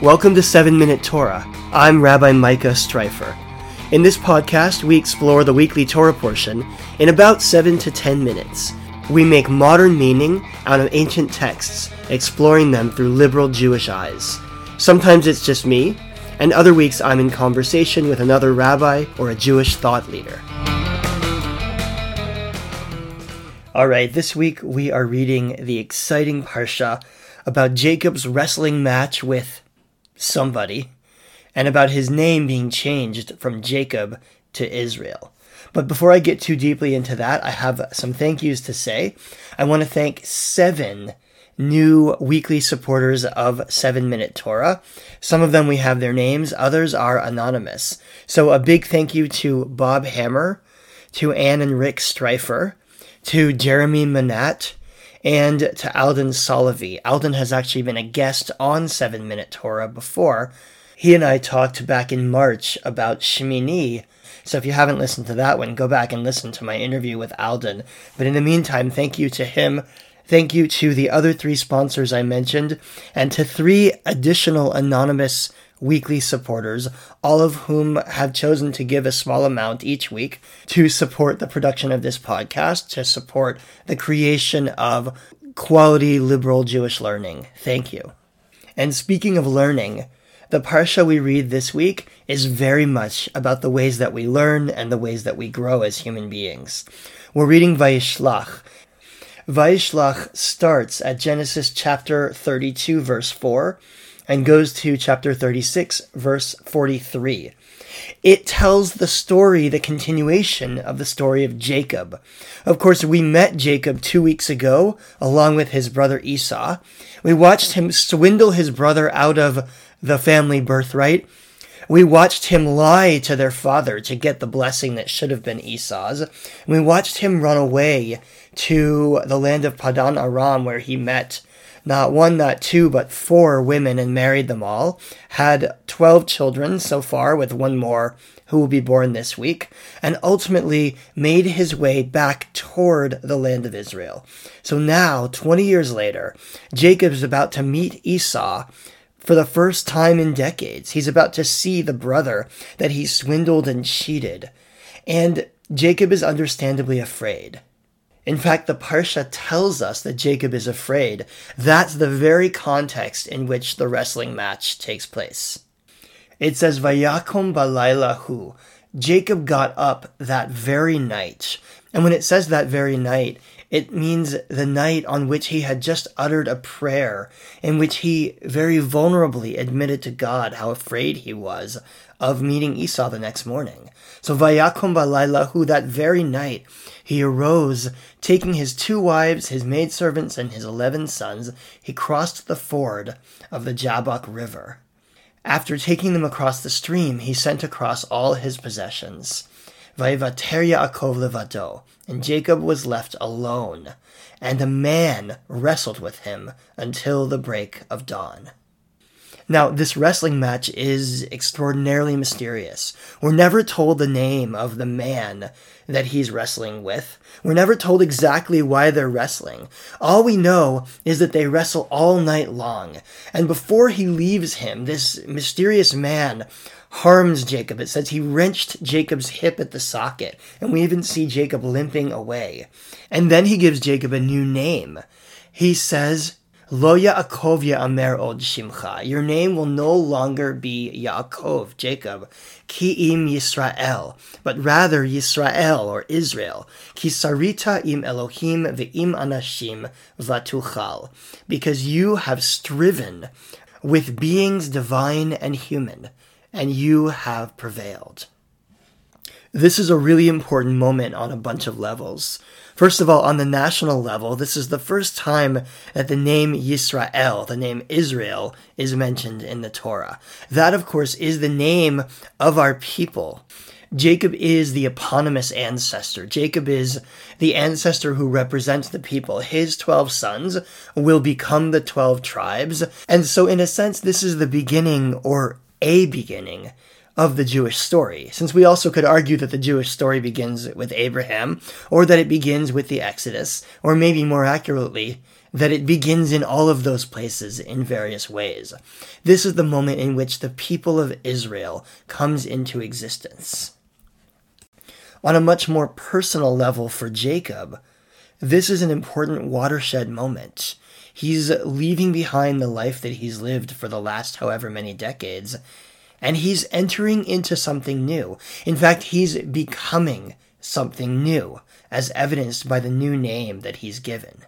Welcome to 7 Minute Torah. I'm Rabbi Micah Streifer. In this podcast, we explore the weekly Torah portion in about 7 to 10 minutes. We make modern meaning out of ancient texts, exploring them through liberal Jewish eyes. Sometimes it's just me, and other weeks I'm in conversation with another rabbi or a Jewish thought leader. All right, this week we are reading the exciting Parsha about Jacob's wrestling match with somebody, and about his name being changed from Jacob to Israel. But before I get too deeply into that, I have some thank yous to say. I want to thank seven new weekly supporters of 7 Minute Torah. Some of them we have their names, others are anonymous. So a big thank you to Bob Hammer, to Ann and Rick Streifer, to Jeremy Manat, and to Alden Solovy. Alden has actually been a guest on 7 Minute Torah before. He and I talked back in March about Shmini. So if you haven't listened to that one, go back and listen to my interview with Alden. But in the meantime, thank you to him. Thank you to the other three sponsors I mentioned, and to three additional anonymous weekly supporters, all of whom have chosen to give a small amount each week to support the production of this podcast, to support the creation of quality liberal Jewish learning. Thank you. And speaking of learning, the parsha we read this week is very much about the ways that we learn and the ways that we grow as human beings. We're reading Vayishlach. Vayishlach starts at Genesis chapter 32 verse 4 and goes to chapter 36, verse 43. It tells the story, the continuation of the story of Jacob. Of course, we met Jacob two weeks ago, along with his brother Esau. We watched him swindle his brother out of the family birthright. We watched him lie to their father to get the blessing that should have been Esau's. We watched him run away to the land of Padan Aram, where he met not one, not two, but four women and married them all, had 12 children so far, with one more who will be born this week, and ultimately made his way back toward the land of Israel. So now, 20 years later, Jacob is about to meet Esau for the first time in decades. He's about to see the brother that he swindled and cheated. And Jacob is understandably afraid. In fact, the Parsha tells us that Jacob is afraid. That's the very context in which the wrestling match takes place. It says, Vayakom balayla hu. Jacob got up that very night. And when it says that very night, it means the night on which he had just uttered a prayer in which he very vulnerably admitted to God how afraid he was of meeting Esau the next morning. So Vayakom balayla hu, that very night, he arose, taking his two wives, his maidservants, and his eleven sons, he crossed the ford of the Jabbok River. After taking them across the stream, he sent across all his possessions. Vaivater Yaakov levado, and Jacob was left alone, and a man wrestled with him until the break of dawn. Now, this wrestling match is extraordinarily mysterious. We're never told the name of the man that he's wrestling with. We're never told exactly why they're wrestling. All we know is that they wrestle all night long. And before he leaves him, this mysterious man harms Jacob. It says he wrenched Jacob's hip at the socket, and we even see Jacob limping away. And then he gives Jacob a new name. He says, Lo Yaakov Amer od Shimcha. Your name will no longer be Yaakov, Jacob, Ki im Yisrael, but rather Yisrael or Israel. Ki sarita im Elohim ve'im anashim vatuchal. Because you have striven with beings divine and human, and you have prevailed. This is a really important moment on a bunch of levels. First of all, on the national level, this is the first time that the name Yisrael, the name Israel, is mentioned in the Torah. That, of course, is the name of our people. Jacob is the eponymous ancestor. Jacob is the ancestor who represents the people. His 12 sons will become the 12 tribes. And so, in a sense, this is the beginning or a beginning of the Jewish story, since we also could argue that the Jewish story begins with Abraham, or that it begins with the Exodus, or maybe more accurately, that it begins in all of those places in various ways. This is the moment in which the people of Israel comes into existence. On a much more personal level for Jacob, this is an important watershed moment. He's leaving behind the life that he's lived for the last however many decades, and he's entering into something new. In fact, he's becoming something new, as evidenced by the new name that he's given.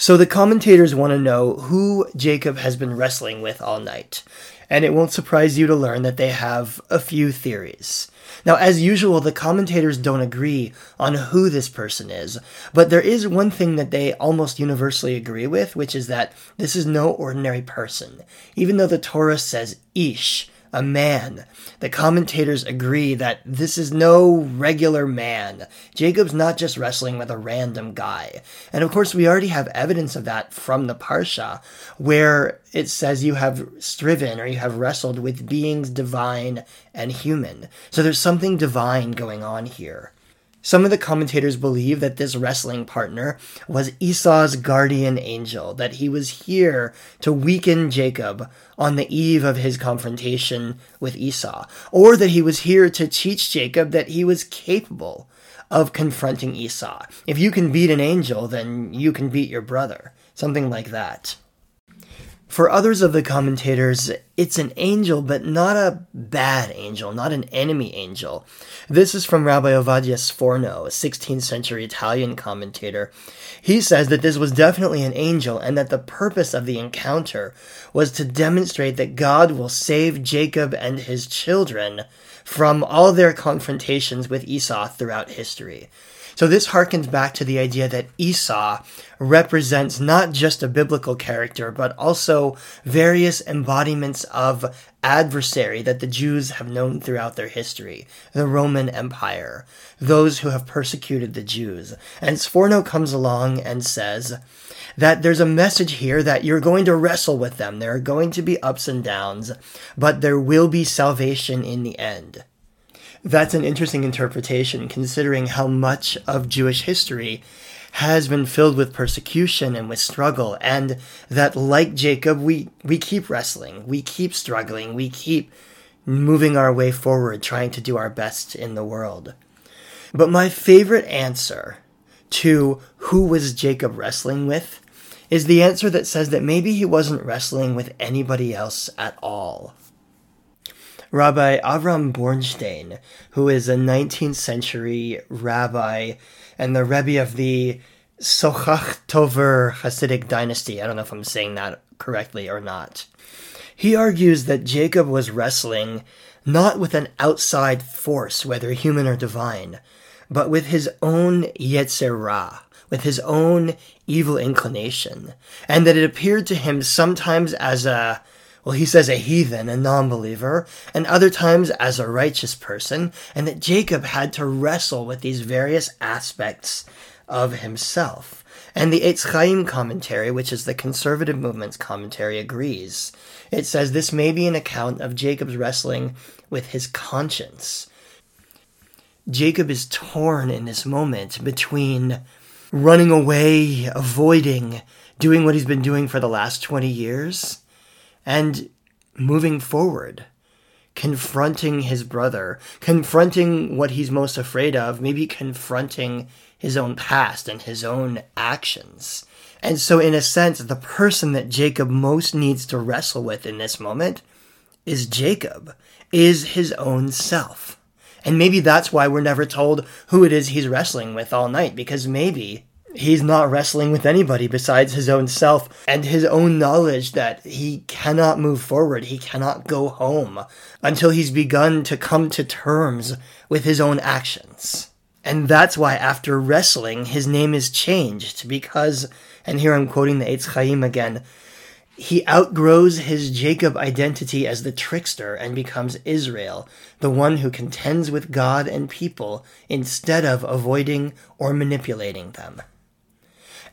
So the commentators want to know who Jacob has been wrestling with all night, and it won't surprise you to learn that they have a few theories. Now, as usual, the commentators don't agree on who this person is, but there is one thing that they almost universally agree with, which is that this is no ordinary person. Even though the Torah says Ish, a man. The commentators agree that this is no regular man. Jacob's not just wrestling with a random guy. And of course, we already have evidence of that from the Parsha, where it says you have striven or you have wrestled with beings divine and human. So there's something divine going on here. Some of the commentators believe that this wrestling partner was Esau's guardian angel, that he was here to weaken Jacob on the eve of his confrontation with Esau, or that he was here to teach Jacob that he was capable of confronting Esau. If you can beat an angel, then you can beat your brother. Something like that. For others of the commentators, it's an angel, but not a bad angel, not an enemy angel. This is from Rabbi Ovadia Sforno, a 16th century Italian commentator. He says that this was definitely an angel and that the purpose of the encounter was to demonstrate that God will save Jacob and his children from all their confrontations with Esau throughout history. So this harkens back to the idea that Esau represents not just a biblical character, but also various embodiments of adversary that the Jews have known throughout their history, the Roman Empire, those who have persecuted the Jews. And Sforno comes along and says, that there's a message here that you're going to wrestle with them. There are going to be ups and downs, but there will be salvation in the end that's an interesting interpretation considering how much of Jewish history has been filled with persecution and with struggle and that like Jacob we we keep wrestling we keep struggling we keep moving our way forward trying to do our best in the world. But my favorite answer to who was Jacob wrestling with is the answer that says that maybe he wasn't wrestling with anybody else at all Rabbi Avram Bornstein, who is a 19th century rabbi and the Rebbe of the Sochatchover Hasidic dynasty. I don't know if I'm saying that correctly or not. He argues that Jacob was wrestling not with an outside force, whether human or divine, but with his own Yetzer Hara, with his own evil inclination, and that it appeared to him sometimes as a well, he says a heathen, a non believer, and other times as a righteous person, and that Jacob had to wrestle with these various aspects of himself. And the Eitz Chaim commentary, which is the conservative movement's commentary, agrees. It says this may be an account of Jacob's wrestling with his conscience. Jacob is torn in this moment between running away, avoiding, doing what he's been doing for the last 20 years, and moving forward, confronting his brother, confronting what he's most afraid of, maybe confronting his own past and his own actions. And so, in a sense, the person that Jacob most needs to wrestle with in this moment is Jacob, is his own self. And maybe that's why we're never told who it is he's wrestling with all night, because maybe he's not wrestling with anybody besides his own self and his own knowledge that he cannot move forward, he cannot go home until he's begun to come to terms with his own actions. And that's why after wrestling, his name is changed because, and here I'm quoting the Eitz Chaim again, he outgrows his Jacob identity as the trickster and becomes Israel, the one who contends with God and people instead of avoiding or manipulating them.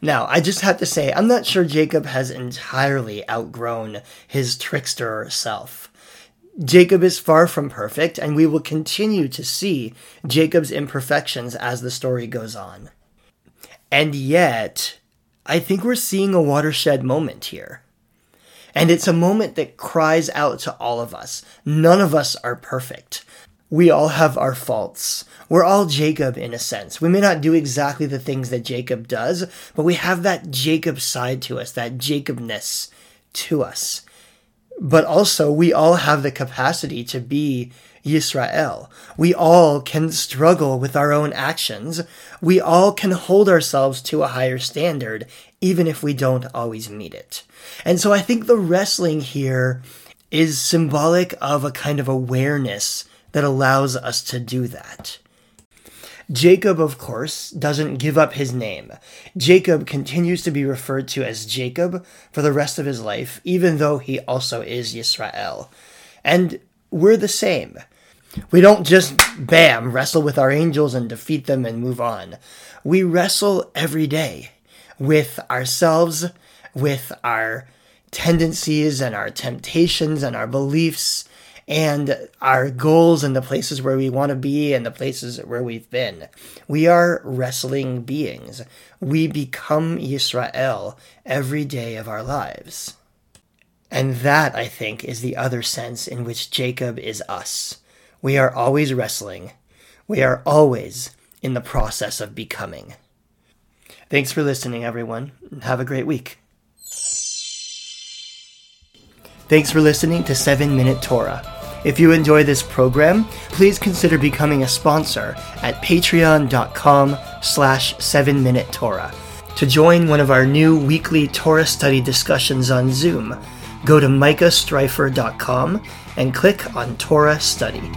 Now, I just have to say, I'm not sure Jacob has entirely outgrown his trickster self. Jacob is far from perfect, and we will continue to see Jacob's imperfections as the story goes on. And yet, I think we're seeing a watershed moment here. And it's a moment that cries out to all of us. None of us are perfect. We all have our faults. We're all Jacob in a sense. We may not do exactly the things that Jacob does, but we have that Jacob side to us, that Jacobness to us but also we all have the capacity to be Yisrael. We all can struggle with our own actions. We all can hold ourselves to a higher standard, even if we don't always meet it. And so I think the wrestling here is symbolic of a kind of awareness that allows us to do that. Jacob, of course, doesn't give up his name. Jacob continues to be referred to as Jacob for the rest of his life, even though he also is Yisrael. And we're the same. We don't just, bam, wrestle with our angels and defeat them and move on. We wrestle every day with ourselves, with our tendencies and our temptations and our beliefs and our goals and the places where we want to be and the places where we've been. We are wrestling beings. We become Israel every day of our lives. And that, I think, is the other sense in which Jacob is us. We are always wrestling. We are always in the process of becoming. Thanks for listening, everyone. Have a great week. Thanks for listening to 7 Minute Torah. If you enjoy this program, please consider becoming a sponsor at patreon.com slash 7 Minute Torah. To join one of our new weekly Torah study discussions on Zoom, go to micahstreifer.com and click on Torah Study.